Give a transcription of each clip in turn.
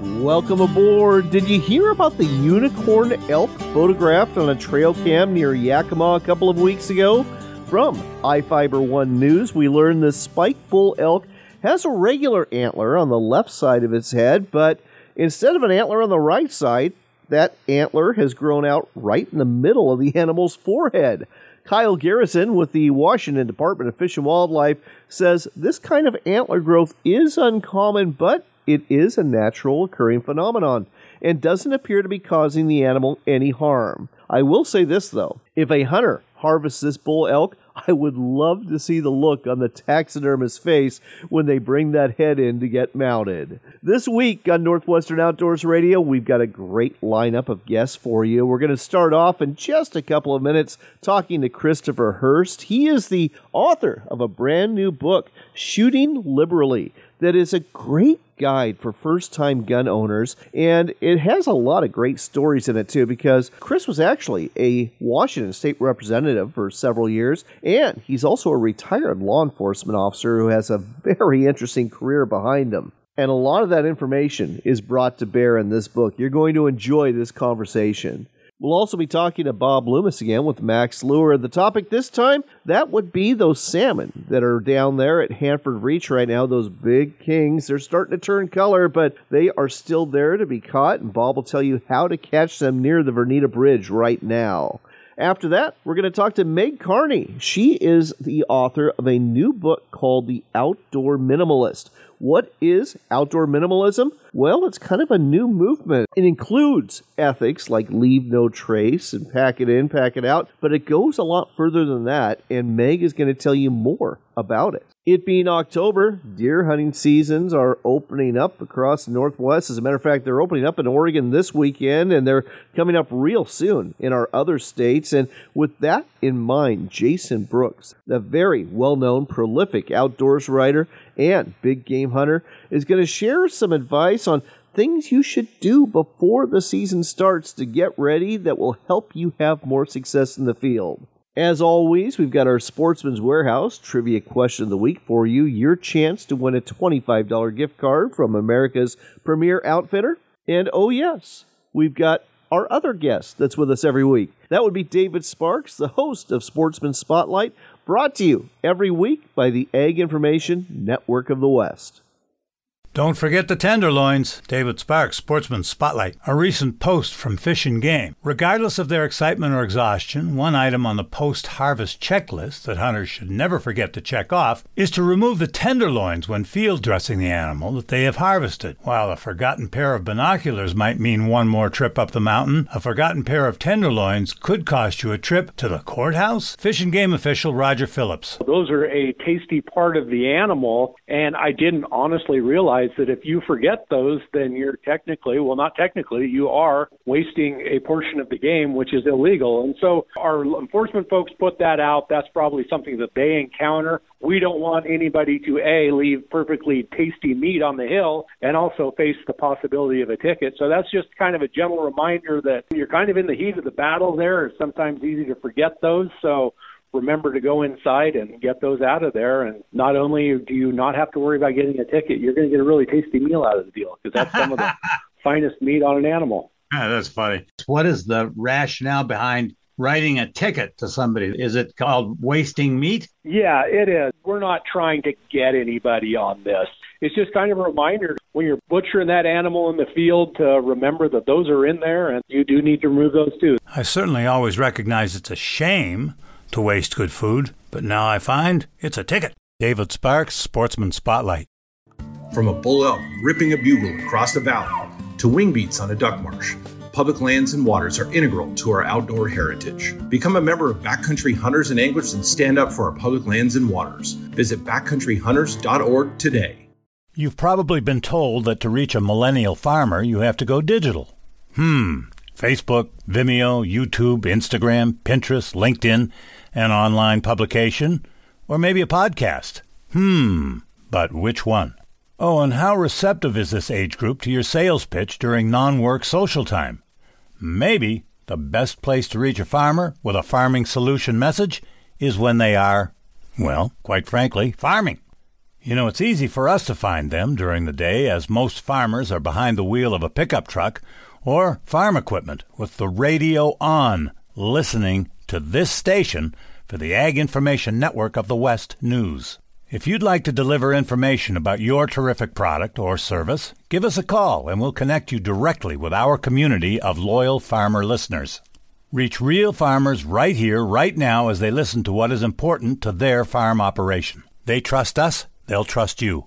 Welcome aboard. Did you hear about the unicorn elk photographed on a trail cam near Yakima a couple of weeks ago? From iFiber One News, we learned the spike bull elk has a regular antler on the left side of its head, but instead of an antler on the right side, that antler has grown out right in the middle of the animal's forehead. Kyle Garrison with the Washington Department of Fish and Wildlife says this kind of antler growth is uncommon, but it is a natural occurring phenomenon and doesn't appear to be causing the animal any harm. I will say this though if a hunter harvests this bull elk, I would love to see the look on the taxidermist's face when they bring that head in to get mounted. This week on Northwestern Outdoors Radio, we've got a great lineup of guests for you. We're going to start off in just a couple of minutes talking to Christopher Hurst. He is the author of a brand new book, Shooting Liberally, that is a great guide for first time gun owners. And it has a lot of great stories in it, too, because Chris was actually a Washington state representative for several years. And he's also a retired law enforcement officer who has a very interesting career behind him. And a lot of that information is brought to bear in this book. You're going to enjoy this conversation. We'll also be talking to Bob Loomis again with Mack's Lure. The topic this time, that would be those salmon that are down there at Hanford Reach right now, those big kings. They're starting to turn color, but they are still there to be caught, and Bob will tell you how to catch them near the Vernita Bridge right now. After that, we're going to talk to Meg Carney. She is the author of a new book called The Outdoor Minimalist what is outdoor minimalism? Well, it's kind of a new movement. It includes ethics like leave no trace and pack it in, pack it out, but it goes a lot further than that, and Meg is going to tell you more about it. It being October, deer hunting seasons are opening up across the Northwest. As a matter of fact, they're opening up in Oregon this weekend and they're coming up real soon in our other states. And with that in mind, Jason Brooks, the very well known, prolific outdoors writer and big game hunter, is going to share some advice on things you should do before the season starts to get ready that will help you have more success in the field. As always, we've got our Sportsman's Warehouse trivia question of the week for you. Your chance to win a $25 gift card from America's premier outfitter. And oh, yes, we've got our other guest that's with us every week. That would be David Sparks, the host of Sportsman Spotlight, brought to you every week by the Ag Information Network of the West. Don't forget the tenderloins. David Sparks, Sportsman Spotlight. A recent post from Fish and Game. Regardless of their excitement or exhaustion, one item on the post harvest checklist that hunters should never forget to check off is to remove the tenderloins when field dressing the animal that they have harvested. While a forgotten pair of binoculars might mean one more trip up the mountain, a forgotten pair of tenderloins could cost you a trip to the courthouse. Fish and Game official Roger Phillips. Those are a tasty part of the animal, and I didn't honestly realize realize that if you forget those, then you're technically, well, not technically, you are wasting a portion of the game, which is illegal. And so our enforcement folks put that out. That's probably something that they encounter. We don't want anybody to A, leave perfectly tasty meat on the hill and also face the possibility of a ticket. So that's just kind of a gentle reminder that you're kind of in the heat of the battle there. It's sometimes easy to forget those. So remember to go inside and get those out of there. And not only do you not have to worry about getting a ticket, you're going to get a really tasty meal out of the deal because that's some of the finest meat on an animal. Yeah, that's funny. What is the rationale behind writing a ticket to somebody? Is it called wasting meat? Yeah, it is. We're not trying to get anybody on this. It's just kind of a reminder when you're butchering that animal in the field to remember that those are in there and you do need to remove those too. I certainly always recognize it's a shame to waste good food, but now I find it's a ticket. David Sparks, Sportsman Spotlight. From a bull elk ripping a bugle across the valley to wing beats on a duck marsh, public lands and waters are integral to our outdoor heritage. Become a member of Backcountry Hunters and Anglers and stand up for our public lands and waters. Visit backcountryhunters.org today. You've probably been told that to reach a millennial farmer, you have to go digital. Hmm. Facebook, Vimeo, YouTube, Instagram, Pinterest, LinkedIn, an online publication, or maybe a podcast? Hmm, but which one? Oh, and how receptive is this age group to your sales pitch during non work social time? Maybe the best place to reach a farmer with a farming solution message is when they are, well, quite frankly, farming. You know, it's easy for us to find them during the day as most farmers are behind the wheel of a pickup truck or farm equipment with the radio on, listening to this station for the Ag Information Network of the West News. If you'd like to deliver information about your terrific product or service, give us a call and we'll connect you directly with our community of loyal farmer listeners. Reach real farmers right here, right now, as they listen to what is important to their farm operation. They trust us, they'll trust you.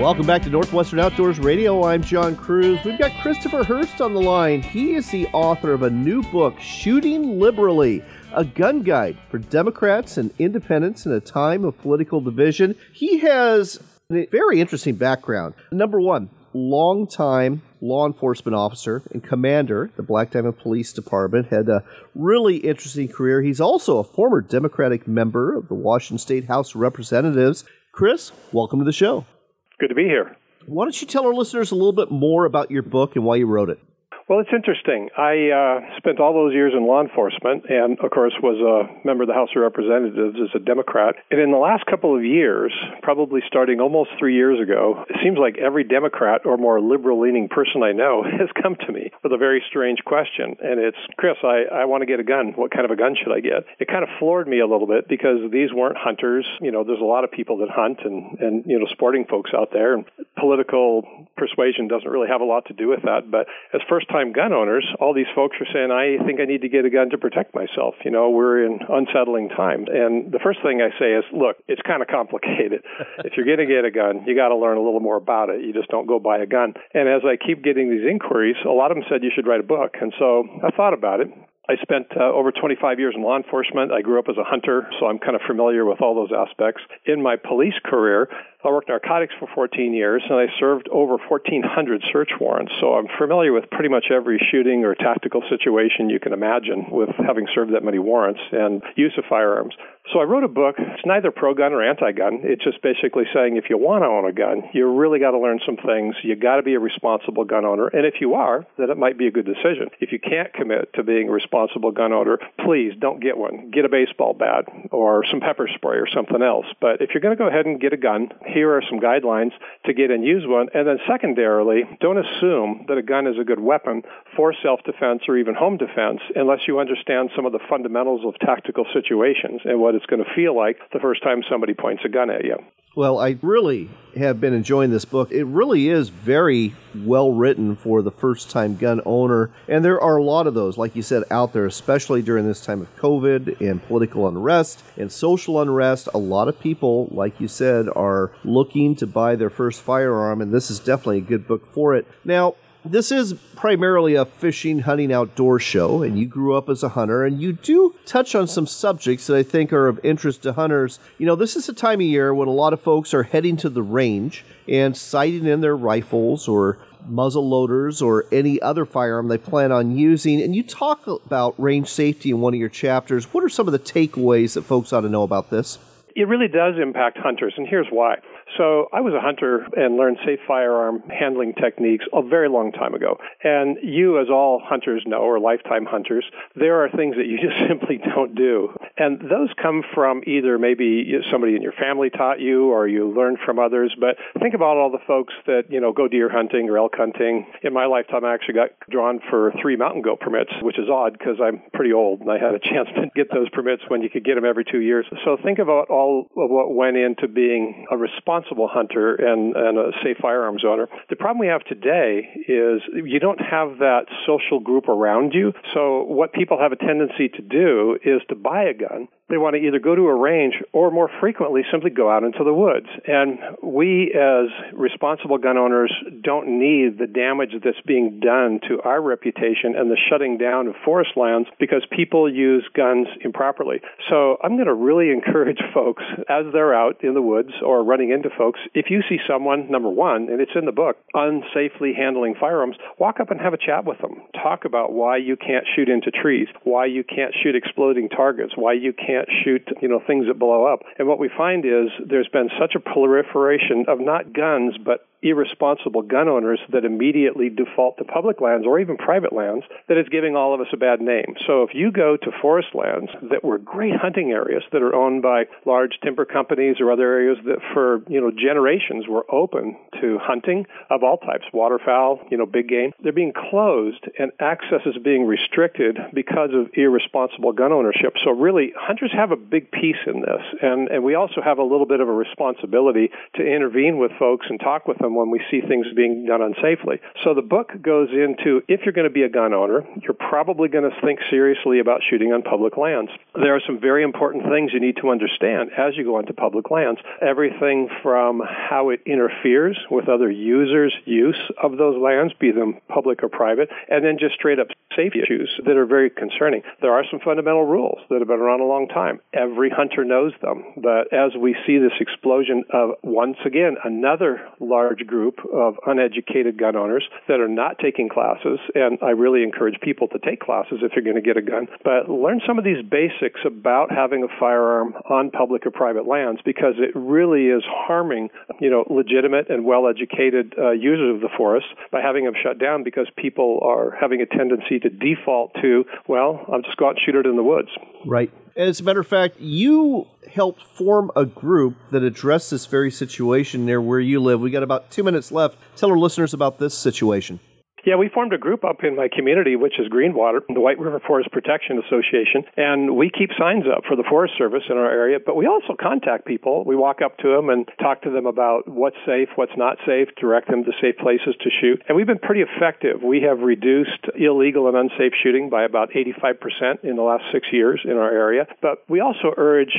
Welcome back to Northwestern Outdoors Radio. I'm John Cruz. We've got Christopher Hurst on the line. He is the author of a new book, Shooting Liberally, a gun guide for Democrats and independents in a time of political division. He has a very interesting background. Number one, longtime law enforcement officer and commander, the Black Diamond Police Department, had a really interesting career. He's also a former Democratic member of the Washington State House of Representatives. Chris, welcome to the show. Good to be here. Why don't you tell our listeners a little bit more about your book and why you wrote it? Well, it's interesting. I uh, spent all those years in law enforcement and, of course, was a member of the House of Representatives as a Democrat. And in the last couple of years, probably starting almost three years ago, it seems like every Democrat or more liberal leaning person I know has come to me with a very strange question. And it's, Chris, I, I want to get a gun. What kind of a gun should I get? It kind of floored me a little bit because these weren't hunters. You know, there's a lot of people that hunt and, and you know, sporting folks out there. And political persuasion doesn't really have a lot to do with that. But as first time time gun owners, all these folks are saying, I think I need to get a gun to protect myself. You know, we're in unsettling times. And the first thing I say is, look, it's kind of complicated. if you're going to get a gun, you got to learn a little more about it. You just don't go buy a gun. And as I keep getting these inquiries, a lot of them said you should write a book. And so I thought about it. I spent uh, over 25 years in law enforcement. I grew up as a hunter, so I'm kind of familiar with all those aspects. In my police career, I worked narcotics for 14 years, and I served over 1,400 search warrants. So I'm familiar with pretty much every shooting or tactical situation you can imagine with having served that many warrants and use of firearms. So I wrote a book. It's neither pro gun or anti gun. It's just basically saying if you want to own a gun, you really got to learn some things. You got to be a responsible gun owner. And if you are, then it might be a good decision. If you can't commit to being a responsible gun owner, please don't get one. Get a baseball bat or some pepper spray or something else. But if you're going to go ahead and get a gun, here are some guidelines to get and use one. And then secondarily, don't assume that a gun is a good weapon for self defense or even home defense unless you understand some of the fundamentals of tactical situations and what it's going to feel like the first time somebody points a gun at you. Well, I really have been enjoying this book. It really is very well written for the first time gun owner. And there are a lot of those, like you said, out there, especially during this time of COVID and political unrest and social unrest. A lot of people, like you said, are looking to buy their first firearm, and this is definitely a good book for it. Now, this is primarily a fishing, hunting, outdoor show, and you grew up as a hunter, and you do touch on some subjects that I think are of interest to hunters. You know, this is a time of year when a lot of folks are heading to the range and sighting in their rifles or muzzle loaders or any other firearm they plan on using. And you talk about range safety in one of your chapters. What are some of the takeaways that folks ought to know about this? It really does impact hunters, and here's why. So I was a hunter and learned safe firearm handling techniques a very long time ago. And you, as all hunters know, or lifetime hunters, there are things that you just simply don't do. And those come from either maybe somebody in your family taught you or you learned from others. But think about all the folks that, you know, go deer hunting or elk hunting. In my lifetime, I actually got drawn for three mountain goat permits, which is odd because I'm pretty old and I had a chance to get those permits when you could get them every two years. So think about all of what went into being a responsible hunter and, and a safe firearms owner. The problem we have today is you don't have that social group around you. So what people have a tendency to do is to buy a gun done they want to either go to a range or more frequently simply go out into the woods. And we, as responsible gun owners, don't need the damage that's being done to our reputation and the shutting down of forest lands because people use guns improperly. So I'm going to really encourage folks as they're out in the woods or running into folks, if you see someone, number one, and it's in the book, unsafely handling firearms, walk up and have a chat with them. Talk about why you can't shoot into trees, why you can't shoot exploding targets, why you can't can't shoot, you know, things that blow up. And what we find is there's been such a proliferation of not guns, but irresponsible gun owners that immediately default to public lands or even private lands that is giving all of us a bad name. So if you go to forest lands that were great hunting areas that are owned by large timber companies or other areas that for, you know, generations were open to hunting of all types, waterfowl, you know, big game, they're being closed and access is being restricted because of irresponsible gun ownership. So really hunters have a big piece in this and, and we also have a little bit of a responsibility to intervene with folks and talk with them them when we see things being done unsafely. So the book goes into if you're going to be a gun owner, you're probably going to think seriously about shooting on public lands. There are some very important things you need to understand as you go onto public lands. Everything from how it interferes with other users' use of those lands, be them public or private, and then just straight up safety issues that are very concerning. There are some fundamental rules that have been around a long time. Every hunter knows them, but as we see this explosion of once again another large large group of uneducated gun owners that are not taking classes, and I really encourage people to take classes if you're going to get a gun, but learn some of these basics about having a firearm on public or private lands because it really is harming, you know, legitimate and well-educated uh, users of the forest by having them shut down because people are having a tendency to default to, well, I'll just go out and shoot it in the woods. Right. As a matter of fact, you helped form a group that addressed this very situation near where you live. We got about two minutes left. Tell our listeners about this situation. Yeah, we formed a group up in my community, which is Greenwater, the White River Forest Protection Association, and we keep signs up for the Forest Service in our area, but we also contact people. We walk up to them and talk to them about what's safe, what's not safe, direct them to safe places to shoot. And we've been pretty effective. We have reduced illegal and unsafe shooting by about 85% in the last six years in our area, but we also urge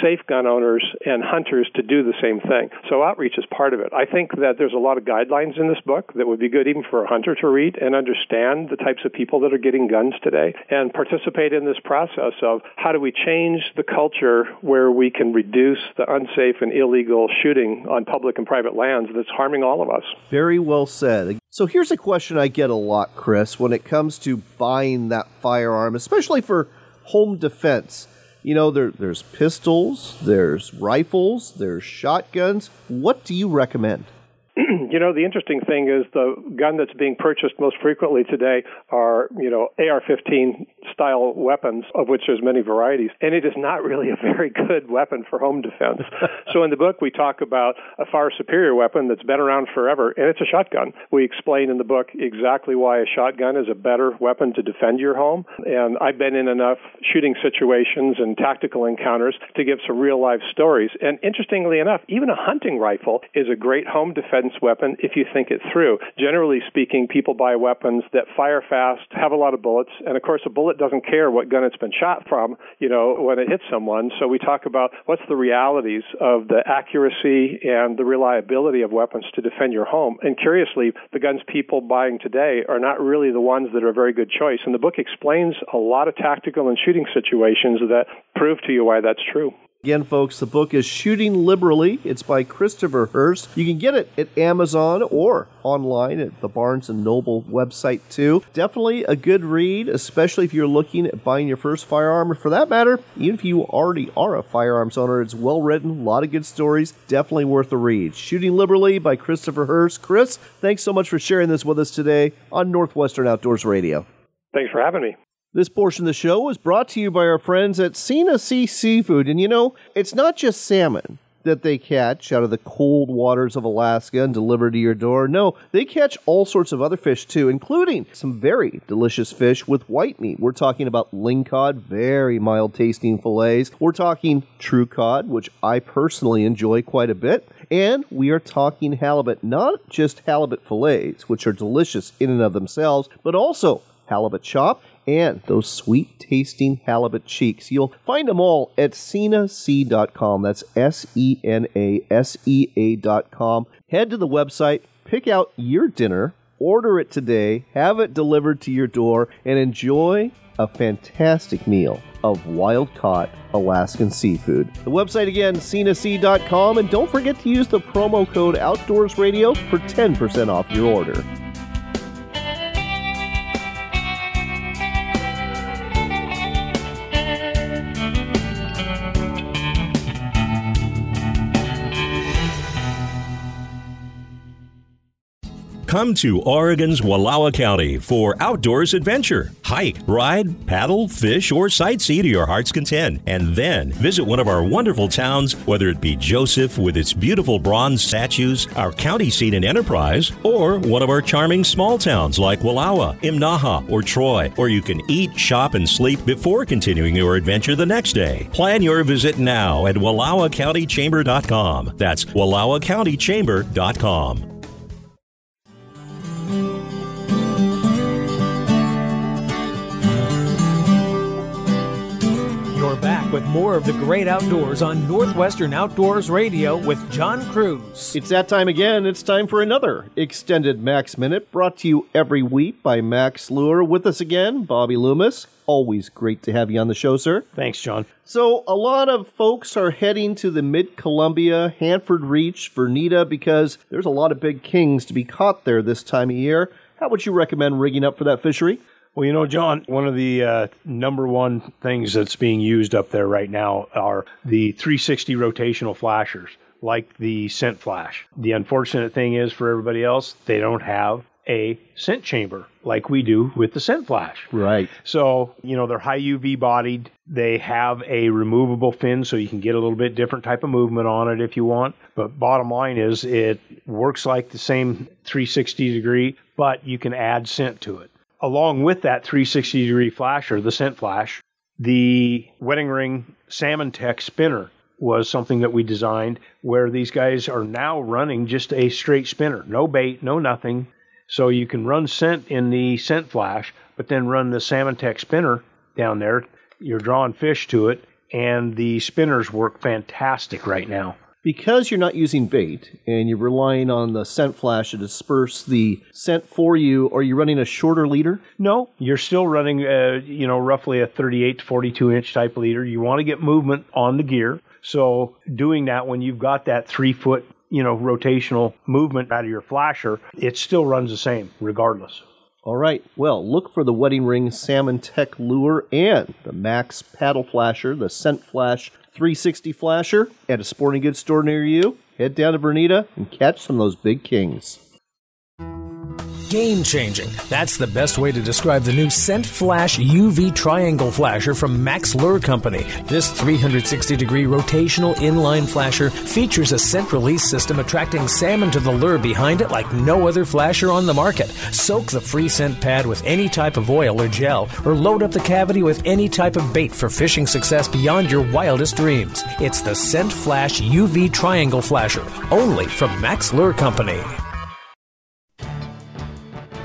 safe gun owners and hunters to do the same thing. So outreach is part of it. I think that there's a lot of guidelines in this book that would be good even for a hunter to read and understand the types of people that are getting guns today and participate in this process of how do we change the culture where we can reduce the unsafe and illegal shooting on public and private lands that's harming all of us. Very well said. So here's a question I get a lot, Chris, when it comes to buying that firearm, especially for home defense. You know, there, there's pistols, there's rifles, there's shotguns. What do you recommend? you know, the interesting thing is the gun that's being purchased most frequently today are, you know, AR-15 style weapons, of which there's many varieties, and it is not really a very good weapon for home defense. so in the book, we talk about a far superior weapon that's been around forever, and it's a shotgun. We explain in the book exactly why a shotgun is a better weapon to defend your home, and I've been in enough shooting situations and tactical encounters to give some real life stories. And interestingly enough, even a hunting rifle is a great home defense weapon if you think it through. Generally speaking, people buy weapons that fire fast, have a lot of bullets, and of course, a bullet doesn't care what gun it's been shot from, you know, when it hits someone. So we talk about what's the realities of the accuracy and the reliability of weapons to defend your home. And curiously, the guns people buying today are not really the ones that are a very good choice. And the book explains a lot of tactical and shooting situations that prove to you why that's true. Again, folks, the book is Shooting Liberally. It's by Christopher Hurst. You can get it at Amazon or online at the Barnes & Noble website, too. Definitely a good read, especially if you're looking at buying your first firearm. Or for that matter, even if you already are a firearms owner, it's well written, a lot of good stories. Definitely worth a read. Shooting Liberally by Christopher Hurst. Chris, thanks so much for sharing this with us today on Northwestern Outdoors Radio. Thanks for having me. This portion of the show was brought to you by our friends at Sena Sea Seafood. And you know, it's not just salmon that they catch out of the cold waters of Alaska and deliver to your door. No, they catch all sorts of other fish too, including some very delicious fish with white meat. We're talking about lingcod, very mild tasting fillets. We're talking true cod, which I personally enjoy quite a bit. And we are talking halibut, not just halibut fillets, which are delicious in and of themselves, but also halibut chop and those sweet tasting halibut cheeks. You'll find them all at senasea.com. That's S E N A S E A.com. Head to the website, pick out your dinner, order it today, have it delivered to your door, and enjoy a fantastic meal of wild caught Alaskan seafood. The website again, senasea.com, and don't forget to use the promo code Outdoors Radio for 10% off your order. Come to Oregon's Wallowa County for outdoors adventure. Hike, ride, paddle, fish, or sightsee to your heart's content. And then visit one of our wonderful towns, whether it be Joseph with its beautiful bronze statues, our county seat in Enterprise, or one of our charming small towns like Wallowa, Imnaha, or Troy, where you can eat, shop, and sleep before continuing your adventure the next day. Plan your visit now at WallowaCountyChamber.com. That's WallowaCountyChamber.com. with more of the great outdoors on Northwestern Outdoors Radio with John Cruz. It's that time again. It's time for another extended Max Minute brought to you every week by Mack's Lure. With us again, Bobby Loomis. Always great to have you on the show, sir. Thanks, John. So, a lot of folks are heading to the mid Columbia, Hanford Reach, Vernita, because there's a lot of big kings to be caught there this time of year. How would you recommend rigging up for that fishery? Well, you know, John, one of the uh, number one things that's being used up there right now are the 360 rotational flashers, like the scent flash. The unfortunate thing is for everybody else, they don't have a scent chamber like we do with the scent flash. Right. So, you know, they're high UV bodied. They have a removable fin so you can get a little bit different type of movement on it if you want. But bottom line is it works like the same 360 degree, but you can add scent to it along with that 360 degree flasher, the scent flash, the wedding ring salmon tech spinner was something that we designed where these guys are now running just a straight spinner, no bait, no nothing. So you can run scent in the scent flash, but then run the salmon tech spinner down there. You're drawing fish to it, and the spinners work fantastic right now because you're not using bait and you're relying on the scent flash to disperse the scent for you, are you running a shorter leader? No, you're still running, uh, you know, roughly a 38 to 42 inch type leader. You want to get movement on the gear. So doing that when you've got that three foot, you know, rotational movement out of your flasher, it still runs the same regardless. All right. Well, look for the Wedding Ring Salmon Tech Lure and the Max Paddle Flasher, the Scent Flash 360 flasher at a sporting goods store near you. Head down to Vernita and catch some of those big kings. Game changing. That's the best way to describe the new Scent Flash UV Triangle Flasher from Mack's Lure Company. This 360 degree rotational inline flasher features a scent release system attracting salmon to the lure behind it like no other flasher on the market. Soak the free scent pad with any type of oil or gel, or load up the cavity with any type of bait for fishing success beyond your wildest dreams. It's the Scent Flash UV Triangle Flasher, only from Mack's Lure Company.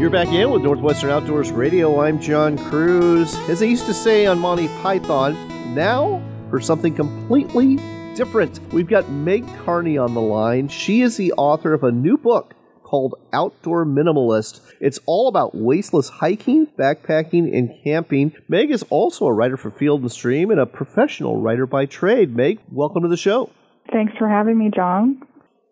You're back in with Northwestern Outdoors Radio. I'm John Cruz. As I used to say on Monty Python, now for something completely different. We've got Meg Carney on the line. She is the author of a new book called Outdoor Minimalist. It's all about wasteless hiking, backpacking, and camping. Meg is also a writer for Field and Stream and a professional writer by trade. Meg, welcome to the show. Thanks for having me, John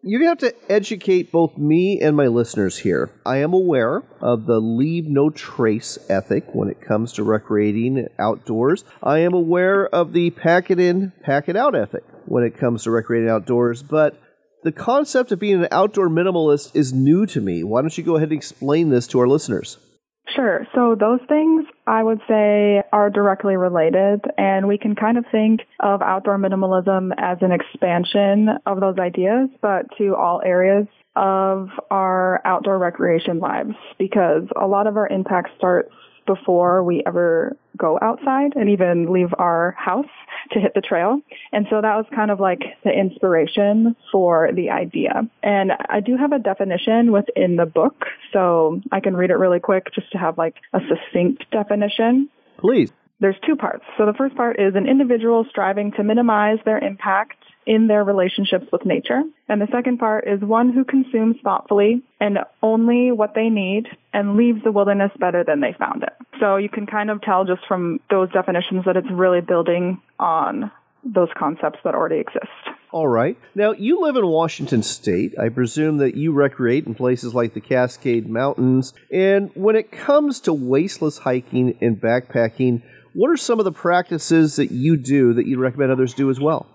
to have to educate both me and my listeners here. I am aware of the leave no trace ethic when it comes to recreating outdoors. I am aware of the pack it in, pack it out ethic when it comes to recreating outdoors, but the concept of being an outdoor minimalist is new to me. Why don't you go ahead and explain this to our listeners? Sure. So those things I would say are directly related, and we can kind of think of outdoor minimalism as an expansion of those ideas, but to all areas of our outdoor recreation lives because a lot of our impact starts before we ever go outside and even leave our house to hit the trail. And so that was kind of like the inspiration for the idea. And I do have a definition within the book, so I can read it really quick just to have like a succinct definition. Please. There's two parts. So the first part is an individual striving to minimize their impact in their relationships with nature. And the second part is one who consumes thoughtfully and only what they need and leaves the wilderness better than they found it. So you can kind of tell just from those definitions that it's really building on those concepts that already exist. All right. Now, you live in Washington State. I presume that you recreate in places like the Cascade Mountains. And when it comes to wasteless hiking and backpacking, what are some of the practices that you do that you recommend others do as well?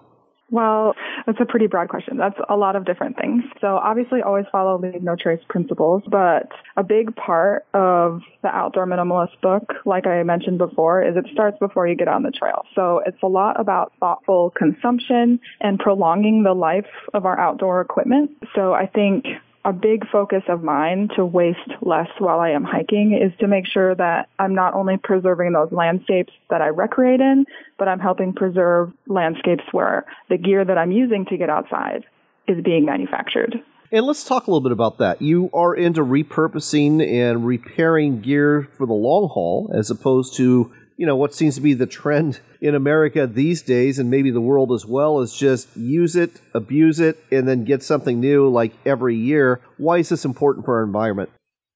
Well, that's a pretty broad question. That's a lot of different things. So obviously always follow leave no trace principles, but a big part of the outdoor minimalist book, like I mentioned before, is it starts before you get on the trail. So it's a lot about thoughtful consumption and prolonging the life of our outdoor equipment. So I think a big focus of mine to waste less while I am hiking is to make sure that I'm not only preserving those landscapes that I recreate in, but I'm helping preserve landscapes where the gear that I'm using to get outside is being manufactured. And let's talk a little bit about that. You are into repurposing and repairing gear for the long haul as opposed to you know, what seems to be the trend in America these days and maybe the world as well is just use it, abuse it, and then get something new like every year. Why is this important for our environment?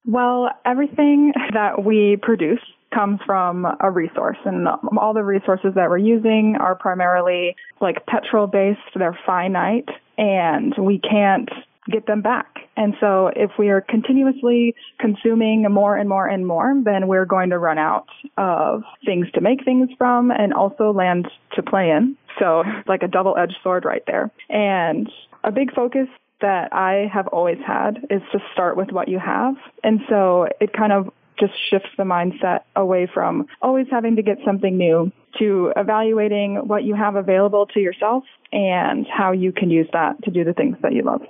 Well, everything that we produce comes from a resource and all the resources that we're using are primarily like petrol based, they're finite and we can't get them back. And so if we are continuously consuming more and more and more, then we're going to run out of things to make things from and also land to play in. So like a double edged sword right there. And a big focus that I have always had is to start with what you have. And so it kind of just shifts the mindset away from always having to get something new to evaluating what you have available to yourself and how you can use that to do the things that you love.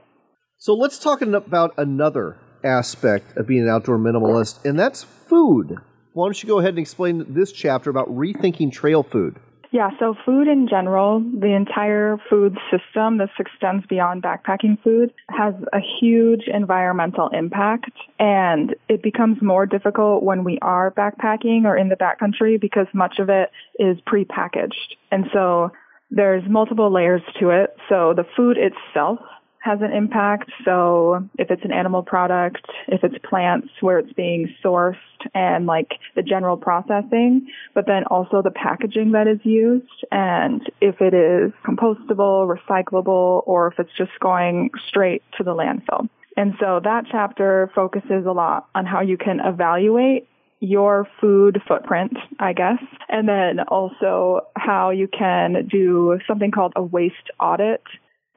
So let's talk about another aspect of being an outdoor minimalist, and that's food. Why don't you go ahead and explain this chapter about rethinking trail food? Yeah, so food in general, the entire food system, this extends beyond backpacking food, has a huge environmental impact. And it becomes more difficult when we are backpacking or in the backcountry because much of it is prepackaged. And so there's multiple layers to it. So the food itself has an impact. So if it's an animal product, if it's plants where it's being sourced and like the general processing, but then also the packaging that is used and if it is compostable, recyclable, or if it's just going straight to the landfill. And so that chapter focuses a lot on how you can evaluate your food footprint, I guess, and then also how you can do something called a waste audit.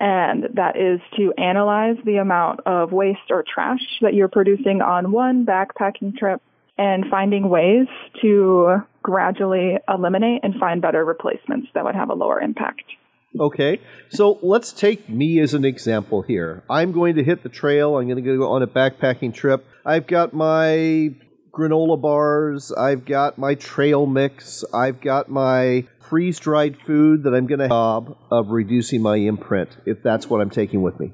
And that is to analyze the amount of waste or trash that you're producing on one backpacking trip and finding ways to gradually eliminate and find better replacements that would have a lower impact. Okay, so let's take me as an example here. I'm going to hit the trail. I'm going to go on a backpacking trip. I've got my granola bars. I've got my trail mix. I've got my freeze dried food that I'm going to job of reducing my imprint if that's what I'm taking with me.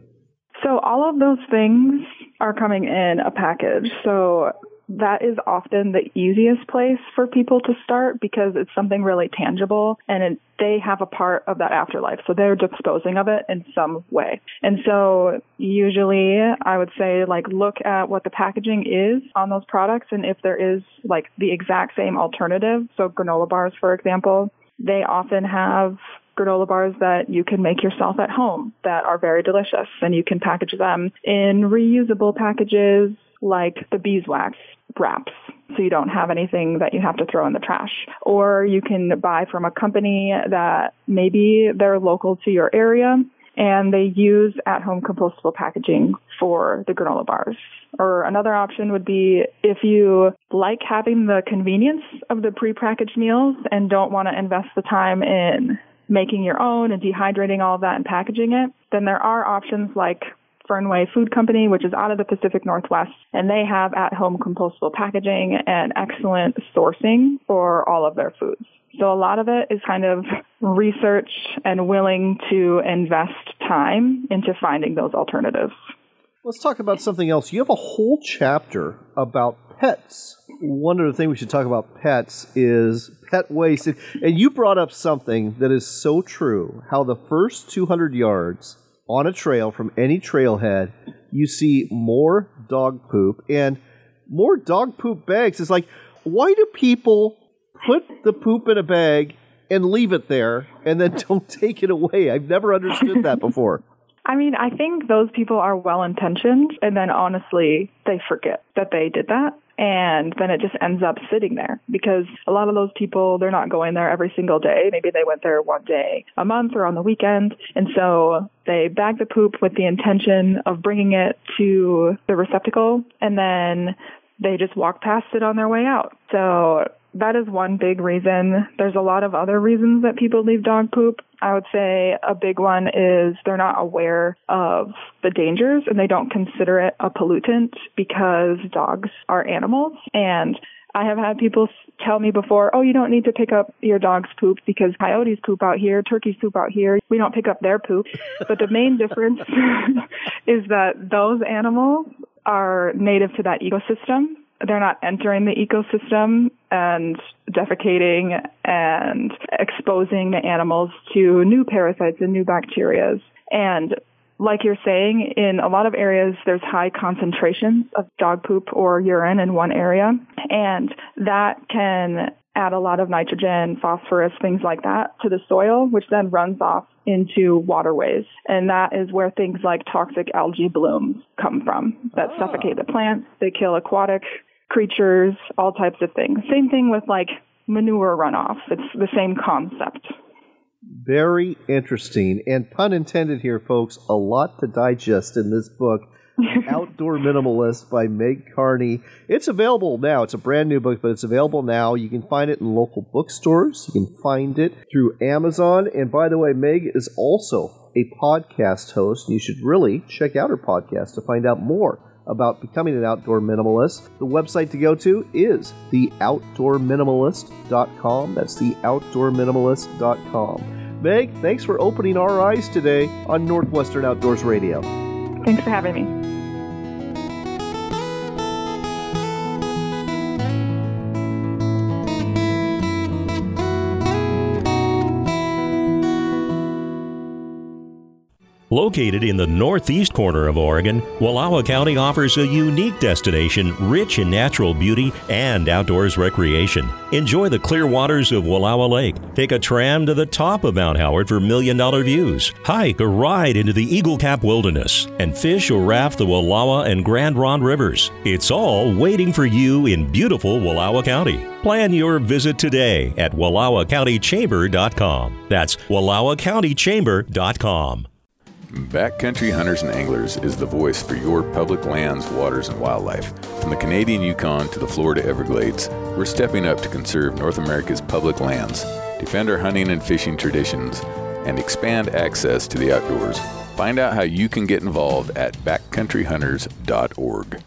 So all of those things are coming in a package. So that is often the easiest place for people to start because it's something really tangible and it, they have a part of that afterlife. So they're disposing of it in some way. And so usually I would say like look at what the packaging is on those products and if there is like the exact same alternative. So granola bars, for example, they often have granola bars that you can make yourself at home that are very delicious and you can package them in reusable packages like the beeswax wraps so you don't have anything that you have to throw in the trash. Or you can buy from a company that maybe they're local to your area and they use at home compostable packaging for the granola bars. Or another option would be if you like having the convenience of the prepackaged meals and don't want to invest the time in making your own and dehydrating all that and packaging it, then there are options like Fernweh Food Company, which is out of the Pacific Northwest, and they have at home compostable packaging and excellent sourcing for all of their foods. So a lot of it is kind of research and willing to invest time into finding those alternatives. Let's talk about something else. You have a whole chapter about pets. One of the things we should talk about pets is pet waste. And you brought up something that is so true how the first 200 yards on a trail from any trailhead, you see more dog poop and more dog poop bags. It's like, why do people put the poop in a bag and leave it there and then don't take it away? I've never understood that before. I mean, I think those people are well intentioned and then honestly they forget that they did that and then it just ends up sitting there because a lot of those people they're not going there every single day. Maybe they went there one day a month or on the weekend and so they bag the poop with the intention of bringing it to the receptacle and then they just walk past it on their way out. So that is one big reason. There's a lot of other reasons that people leave dog poop. I would say a big one is they're not aware of the dangers and they don't consider it a pollutant because dogs are animals. And I have had people tell me before, oh, you don't need to pick up your dog's poop because coyotes poop out here, turkeys poop out here. We don't pick up their poop. But the main difference is that those animals are native to that ecosystem they're not entering the ecosystem and defecating and exposing the animals to new parasites and new bacterias. And like you're saying, in a lot of areas, there's high concentrations of dog poop or urine in one area, and that can add a lot of nitrogen, phosphorus, things like that to the soil, which then runs off into waterways. And that is where things like toxic algae blooms come from that suffocate the plants, they kill aquatic creatures, all types of things. Same thing with like manure runoff. It's the same concept. Very interesting. And pun intended here, folks, a lot to digest in this book. Outdoor Minimalist by Meg Carney. It's available now. It's a brand new book, but it's available now. You can find it in local bookstores. You can find it through Amazon. And by the way, Meg is also a podcast host. You should really check out her podcast to find out more about becoming an outdoor minimalist. The website to go to is theoutdoorminimalist.com. That's theoutdoorminimalist.com. Meg, thanks for opening our eyes today on Northwestern Outdoors Radio. Thanks for having me. Located in the northeast corner of Oregon, Wallowa County offers a unique destination rich in natural beauty and outdoors recreation. Enjoy the clear waters of Wallowa Lake. Take a tram to the top of Mount Howard for million dollar views. Hike or ride into the Eagle Cap Wilderness and fish or raft the Wallowa and Grand Ronde rivers. It's all waiting for you in beautiful Wallowa County. Plan your visit today at WallowaCountyChamber.com. That's WallowaCountyChamber.com. Backcountry Hunters and Anglers is the voice for your public lands, waters, and wildlife. From the Canadian Yukon to the Florida Everglades, we're stepping up to conserve North America's public lands, defend our hunting and fishing traditions, and expand access to the outdoors. Find out how you can get involved at backcountryhunters.org.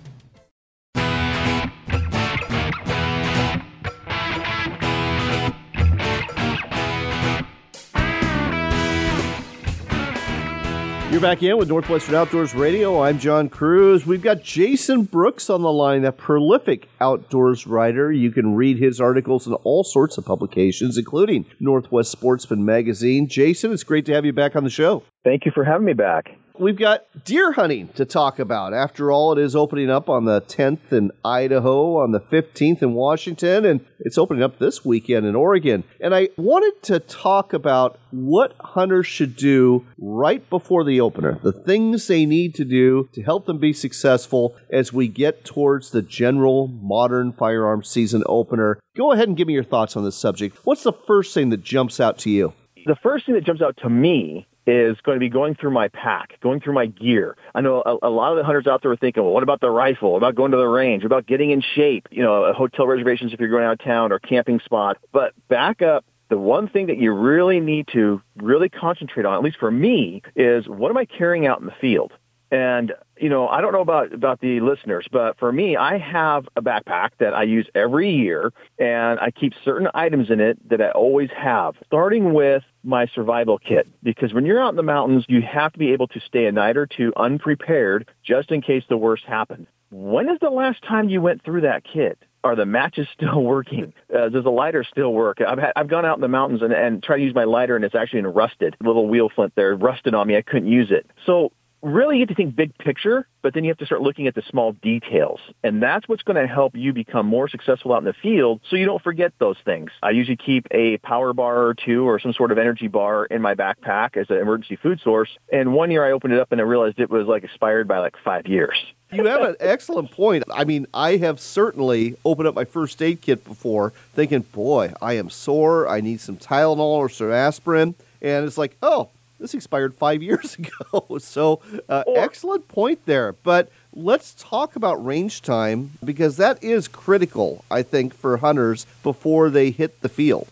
You're back in with Northwestern Outdoors Radio. I'm John Kruse. We've got Jason Brooks on the line, a prolific outdoors writer. You can read his articles in all sorts of publications, including Northwest Sportsman Magazine. Jason, it's great to have you back on the show. Thank you for having me back we've got deer hunting to talk about. After all, it is opening up on the 10th in Idaho, on the 15th in Washington, and it's opening up this weekend in Oregon. And I wanted to talk about what hunters should do right before the opener, the things they need to do to help them be successful as we get towards the general modern firearm season opener. Go ahead and give me your thoughts on this subject. What's the first thing that jumps out to you? The first thing that jumps out to me is going to be going through my pack, going through my gear. I know a, a, lot of the hunters out there are thinking, well, what about the rifle? About going to the range? About getting in shape? You know, uh, hotel reservations if you're going out of town or camping spot. But back up. The one thing that you really need to really concentrate on, at least for me, is what am I carrying out in the field? And you know, I don't know about about the listeners, but for me, I have a backpack that I use every year, and I keep certain items in it that I always have. Starting with my survival kit, because when you're out in the mountains, you have to be able to stay a night or two unprepared, just in case the worst happens. When is the last time you went through that kit? are the matches still working? Uh, does the lighter still work? I've had, I've gone out in the mountains and, and tried to use my lighter and it's actually rusted. Little wheel flint there rusted on me. I couldn't use it. So really you have to think big picture, but then you have to start looking at the small details. And that's what's going to help you become more successful out in the field so you don't forget those things. I usually keep a power bar or two or some sort of energy bar in my backpack as an emergency food source. And one year I opened it up and I realized it was like expired by like five years. You have an excellent point. I mean, I have certainly opened up my first aid kit before thinking, boy, I am sore. I need some Tylenol or some aspirin. And it's like, oh, this expired five years ago. so, uh, excellent point there. But let's talk about range time because that is critical, I think, for hunters before they hit the field.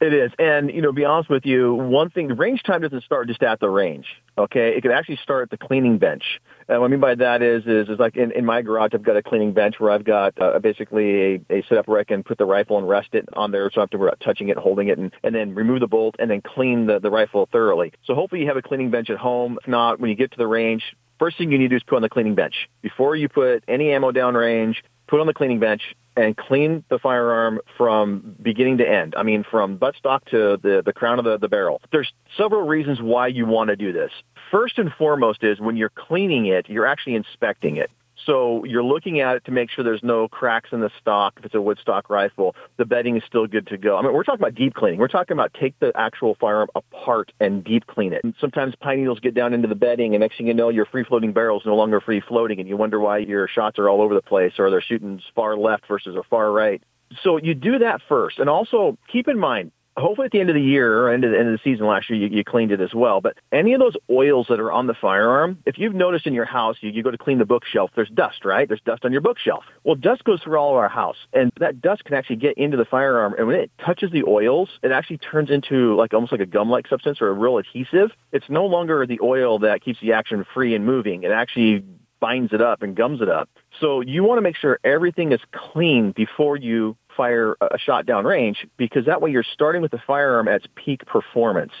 It is. And, you know, be honest with you, one thing, range time doesn't start just at the range. Okay. It can actually start at the cleaning bench. And what I mean by that is, is, is like in, in my garage, I've got a cleaning bench where I've got uh, basically a, a setup where I can put the rifle and rest it on there. So I have to worry about touching it, holding it, and, and then remove the bolt and then clean the, the rifle thoroughly. So hopefully you have a cleaning bench at home. If not, when you get to the range, first thing you need to do is put on the cleaning bench. Before you put any ammo down range, put on the cleaning bench and clean the firearm from beginning to end. I mean, from buttstock to the, the crown of the, the barrel. There's several reasons why you want to do this. First and foremost is when you're cleaning it, you're actually inspecting it. So you're looking at it to make sure there's no cracks in the stock. If it's a wood stock rifle, the bedding is still good to go. I mean, we're talking about deep cleaning. We're talking about take the actual firearm apart and deep clean it. And sometimes pine needles get down into the bedding, and next thing you know, your free floating barrel is no longer free floating, and you wonder why your shots are all over the place or they're shooting far left versus a far right. So you do that first. And also keep in mind, hopefully at the end of the year or end of the, end of the season last year, you, you, cleaned it as well. But any of those oils that are on the firearm, if you've noticed in your house, you, you go to clean the bookshelf, there's dust, right? There's dust on your bookshelf. Well, dust goes through all of our house, and that dust can actually get into the firearm. And when it touches the oils, it actually turns into like almost like a gum-like substance or a real adhesive. It's no longer the oil that keeps the action free and moving. It actually binds it up and gums it up. So you want to make sure everything is clean before you fire a shot down range because that way you're starting with the firearm at its peak performance.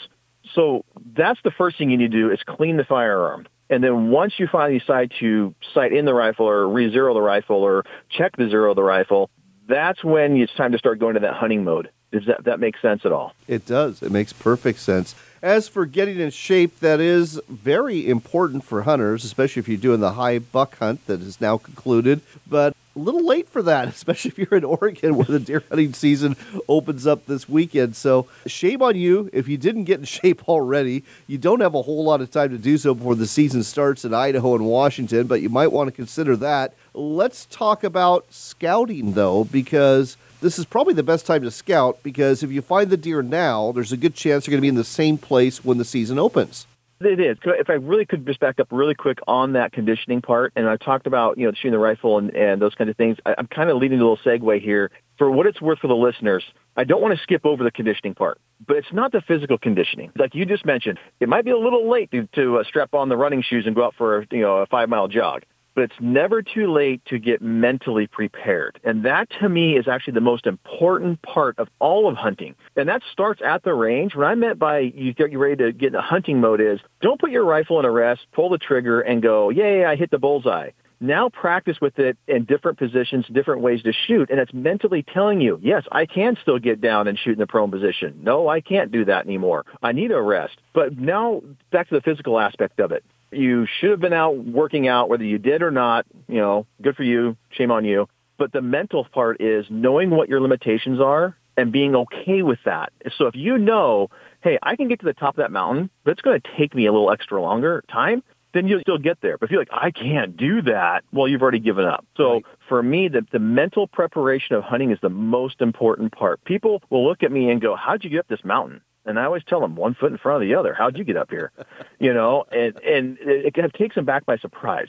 So that's the first thing you need to do is clean the firearm. And then once you finally decide to sight in the rifle or re-zero the rifle or check the zero of the rifle, that's when it's time to start going to that hunting mode. Does that, that make sense at all? It does. It makes perfect sense. As for getting in shape, that is very important for hunters, especially if you're doing the high buck hunt that is now concluded. But a little late for that, especially if you're in Oregon where the deer hunting season opens up this weekend. So, shame on you if you didn't get in shape already. You don't have a whole lot of time to do so before the season starts in Idaho and Washington, but you might want to consider that. Let's talk about scouting, though, because this is probably the best time to scout because if you find the deer now, there's a good chance you're going to be in the same place when the season opens. It is. If I really could just back up really quick on that conditioning part, and I talked about you know shooting the rifle and, and those kinds of things. I, I'm kind of leading a little segue here. For what it's worth for the listeners, I don't want to skip over the conditioning part, but it's not the physical conditioning. Like you just mentioned, it might be a little late to, to uh, strap on the running shoes and go out for you know a five mile jog but it's never too late to get mentally prepared. And that to me is actually the most important part of all of hunting. And that starts at the range. What I meant by you get you ready to get in a hunting mode is don't put your rifle in a rest, pull the trigger and go, yay, I hit the bullseye. Now practice with it in different positions, different ways to shoot, and it's mentally telling you, yes, I can still get down and shoot in the prone position. No, I can't do that anymore. I need a rest. But now back to the physical aspect of it. You should have been out working out, whether you did or not. You know, good for you. Shame on you. But the mental part is knowing what your limitations are and being okay with that. So if you know, hey, I can get to the top of that mountain, but it's going to take me a little extra longer time, then you'll still get there. But if you're like, I can't do that, well, you've already given up. So right. for me, the, the mental preparation of hunting is the most important part. People will look at me and go, how'd you get up this mountain? And I always tell them one foot in front of the other. How'd you get up here? you know, and and it, it takes them back by surprise.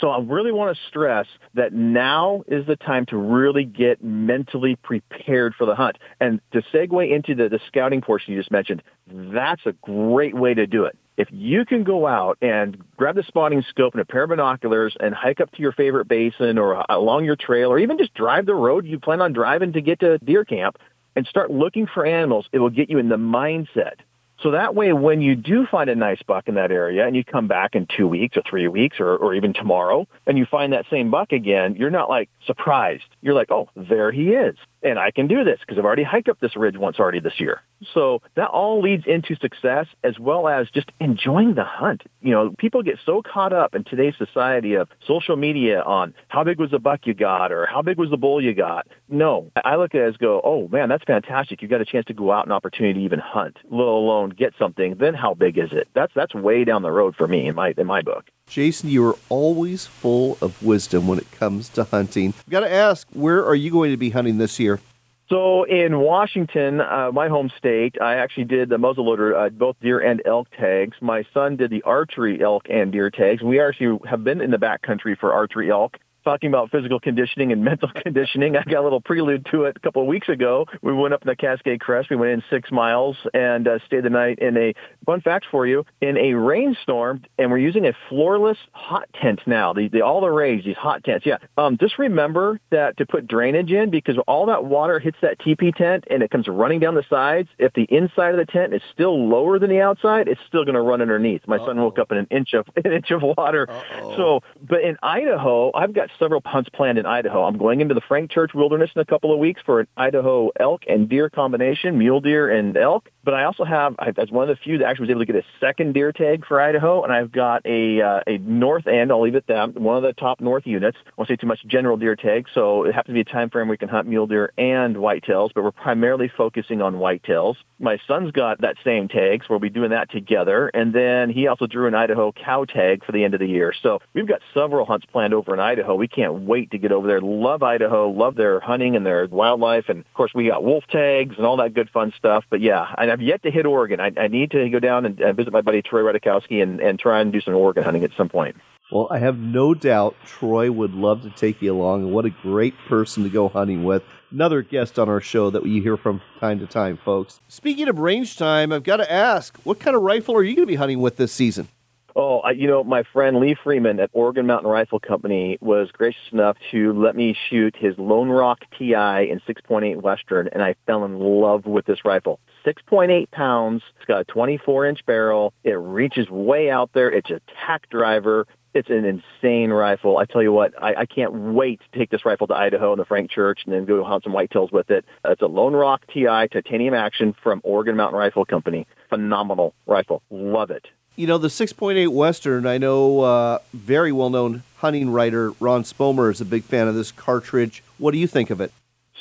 So I really want to stress that now is the time to really get mentally prepared for the hunt. And to segue into the, the scouting portion you just mentioned, that's a great way to do it. If you can go out and grab the spotting scope and a pair of binoculars and hike up to your favorite basin or along your trail or even just drive the road you plan on driving to get to deer camp, and start looking for animals, it will get you in the mindset. So that way, when you do find a nice buck in that area and you come back in two weeks or three weeks or, or even tomorrow and you find that same buck again, you're not like surprised. You're like, oh, there he is and I can do this because I've already hiked up this ridge once already this year. So that all leads into success as well as just enjoying the hunt. You know, people get so caught up in today's society of social media on how big was the buck you got or how big was the bull you got. No, I look at it as go, oh man, that's fantastic. You got a chance to go out an opportunity to even hunt, let alone get something. Then how big is it? That's that's way down the road for me in my in my book. Jason, you are always full of wisdom when it comes to hunting. I've got to ask, where are you going to be hunting this year? So in Washington, uh, my home state, I actually did the muzzleloader, uh, both deer and elk tags. My son did the archery elk and deer tags. We actually have been in the backcountry for archery elk talking about physical conditioning and mental conditioning. I got a little prelude to it a couple of weeks ago. We went up in the Cascade Crest. We went in six miles and uh, stayed the night in a fun fact for you in a rainstorm, and we're using a floorless hot tent now. The, the all the rage these hot tents. Yeah. Um, just remember that to put drainage in because all that water hits that teepee tent and it comes running down the sides. If the inside of the tent is still lower than the outside, it's still going to run underneath. My Uh-oh. son woke up in an inch of an inch of water. Uh-oh. So, but in Idaho, I've got several hunts planned in Idaho. I'm going into the Frank Church Wilderness in a couple of weeks for an Idaho elk and deer combination, mule deer and elk. But I also have, I, as one of the few that actually was able to get a second deer tag for Idaho, and I've got a uh, a north end. I'll leave it that one of the top north units. I won't say too much general deer tag, so it happens to be a time frame where we can hunt mule deer and whitetails, but we're primarily focusing on whitetails. My son's got that same tag, so we'll be doing that together, and then he also drew an Idaho cow tag for the end of the year. So we've got several hunts planned over in Idaho. We can't wait to get over there. Love Idaho, love their hunting and their wildlife, and of course we got wolf tags and all that good fun stuff. But yeah, and I've yet to hit Oregon. I, I need to go down and, and visit my buddy Troy Rodakowski and, and try and do some Oregon hunting at some point. Well, I have no doubt Troy would love to take you along, and what a great person to go hunting with. Another guest on our show that you hear from time to time, folks. Speaking of range time, I've got to ask, what kind of rifle are you going to be hunting with this season? Oh, I, you know, my friend Lee Freeman at Oregon Mountain Rifle Company was gracious enough to let me shoot his Lone Rock TI in 6.8 Western, and I fell in love with this rifle. 6.8 pounds. It's got a 24 inch barrel. It reaches way out there. It's a tack driver. It's an insane rifle. I tell you what, I, I can't wait to take this rifle to Idaho and the Frank Church and then go hunt some whitetails with it. Uh, it's a Lone Rock TI titanium action from Oregon Mountain Rifle Company. phenomenal rifle. Love it. You know, the 6.8 Western, I know uh, very well known hunting writer Ron Spomer is a big fan of this cartridge. What do you think of it?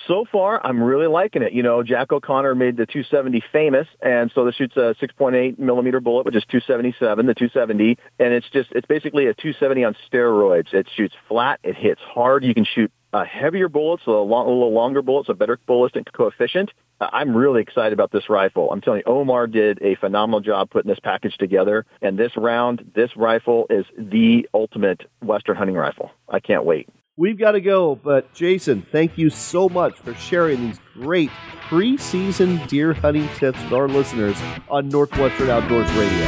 So far, I'm really liking it. You know, Jack O'Connor made the 270 famous, and so this shoots a 6.8 millimeter bullet, which is 277, the 270, and it's just it's basically a 270 on steroids. It shoots flat, it hits hard. You can shoot uh, heavier bullets, a, a little longer bullets, a better ballistic coefficient. Uh, I'm really excited about this rifle. I'm telling you, Omar did a phenomenal job putting this package together. And this round, this rifle is the ultimate Western hunting rifle. I can't wait. We've got to go, but Jason, thank you so much for sharing these great preseason deer hunting tips with our listeners on Northwestern Outdoors Radio.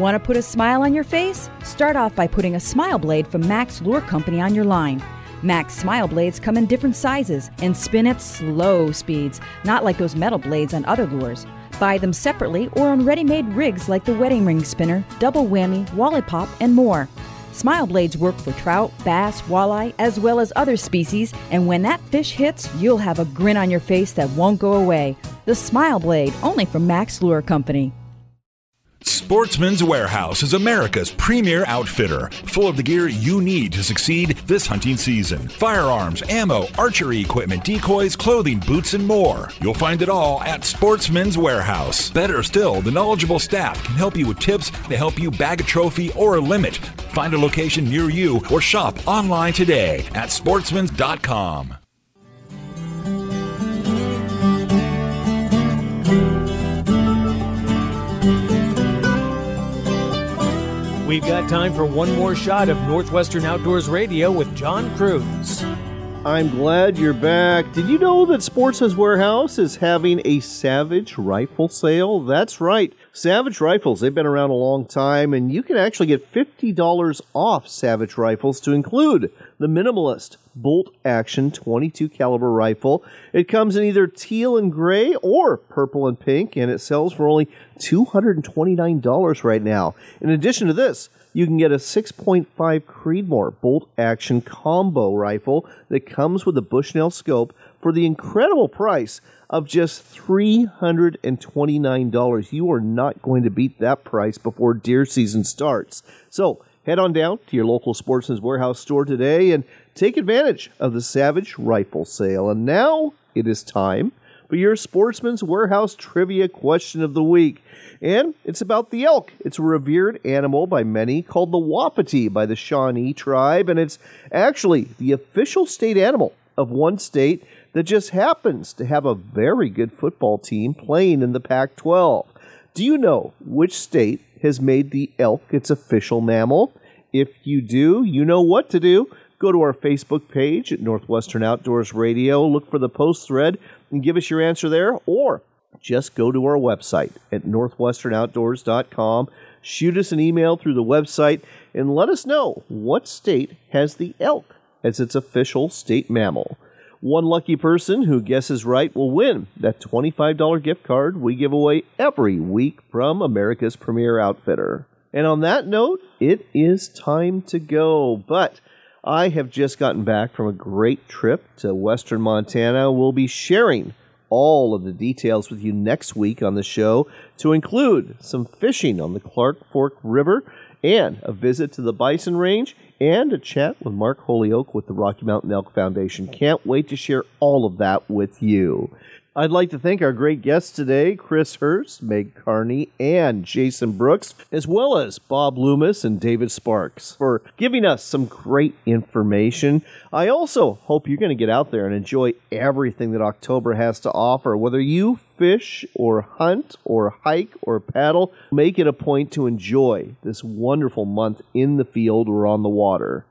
Want to put a smile on your face? Start off by putting a smile blade from Mack's Lure Company on your line. Mack's smile blades come in different sizes and spin at slow speeds, not like those metal blades on other lures. Buy them separately or on ready made rigs like the wedding ring spinner, double whammy, wally pop, and more. Smile blades work for trout, bass, walleye, as well as other species, and when that fish hits, you'll have a grin on your face that won't go away. The Smile Blade, only from Mack's Lure Company. Sportsman's Warehouse is America's premier outfitter, full of the gear you need to succeed this hunting season. Firearms, ammo, archery equipment, decoys, clothing, boots, and more. You'll find it all at Sportsman's Warehouse. Better still, the knowledgeable staff can help you with tips to help you bag a trophy or a limit. Find a location near you or shop online today at sportsmans.com. We've got time for one more shot of Northwestern Outdoors Radio with John Kruse. I'm glad you're back. Did you know that Sports Warehouse is having a Savage rifle sale? That's right. Savage rifles, they've been around a long time, and you can actually get $50 off Savage rifles to include the Minimalist bolt action 22 caliber rifle. It comes in either teal and gray or purple and pink, and it sells for only $229 right now. In addition to this, you can get a 6.5 Creedmoor bolt action combo rifle that comes with a Bushnell scope for the incredible price of just $329. You are not going to beat that price before deer season starts. So head on down to your local Sportsman's Warehouse store today and take advantage of the Savage Rifle Sale. And now it is time for your Sportsman's Warehouse Trivia Question of the Week. And it's about the elk. It's a revered animal by many called the wapiti by the Shawnee tribe, and it's actually the official state animal of one state that just happens to have a very good football team playing in the Pac 12. Do you know which state has made the elk its official mammal? If you do, you know what to do. Go to our Facebook page at Northwestern Outdoors Radio, look for the post thread, and give us your answer there, or just go to our website at northwesternoutdoors.com. Shoot us an email through the website and let us know what state has the elk as its official state mammal. One lucky person who guesses right will win that $25 gift card we give away every week from America's premier outfitter. And on that note, it is time to go. But I have just gotten back from a great trip to western Montana. We'll be sharing all of the details with you next week on the show, to include some fishing on the Clark Fork River and a visit to the Bison Range and a chat with Mark Holyoak with the Rocky Mountain Elk Foundation. Can't wait to share all of that with you. I'd like to thank our great guests today, Chris Hurst, Meg Carney, and Jason Brooks, as well as Bob Loomis and David Sparks for giving us some great information. I also hope you're going to get out there and enjoy everything that October has to offer. Whether you fish or hunt or hike or paddle, make it a point to enjoy this wonderful month in the field or on the water.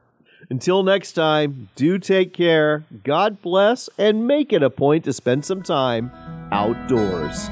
Until next time, do take care, God bless, and make it a point to spend some time outdoors.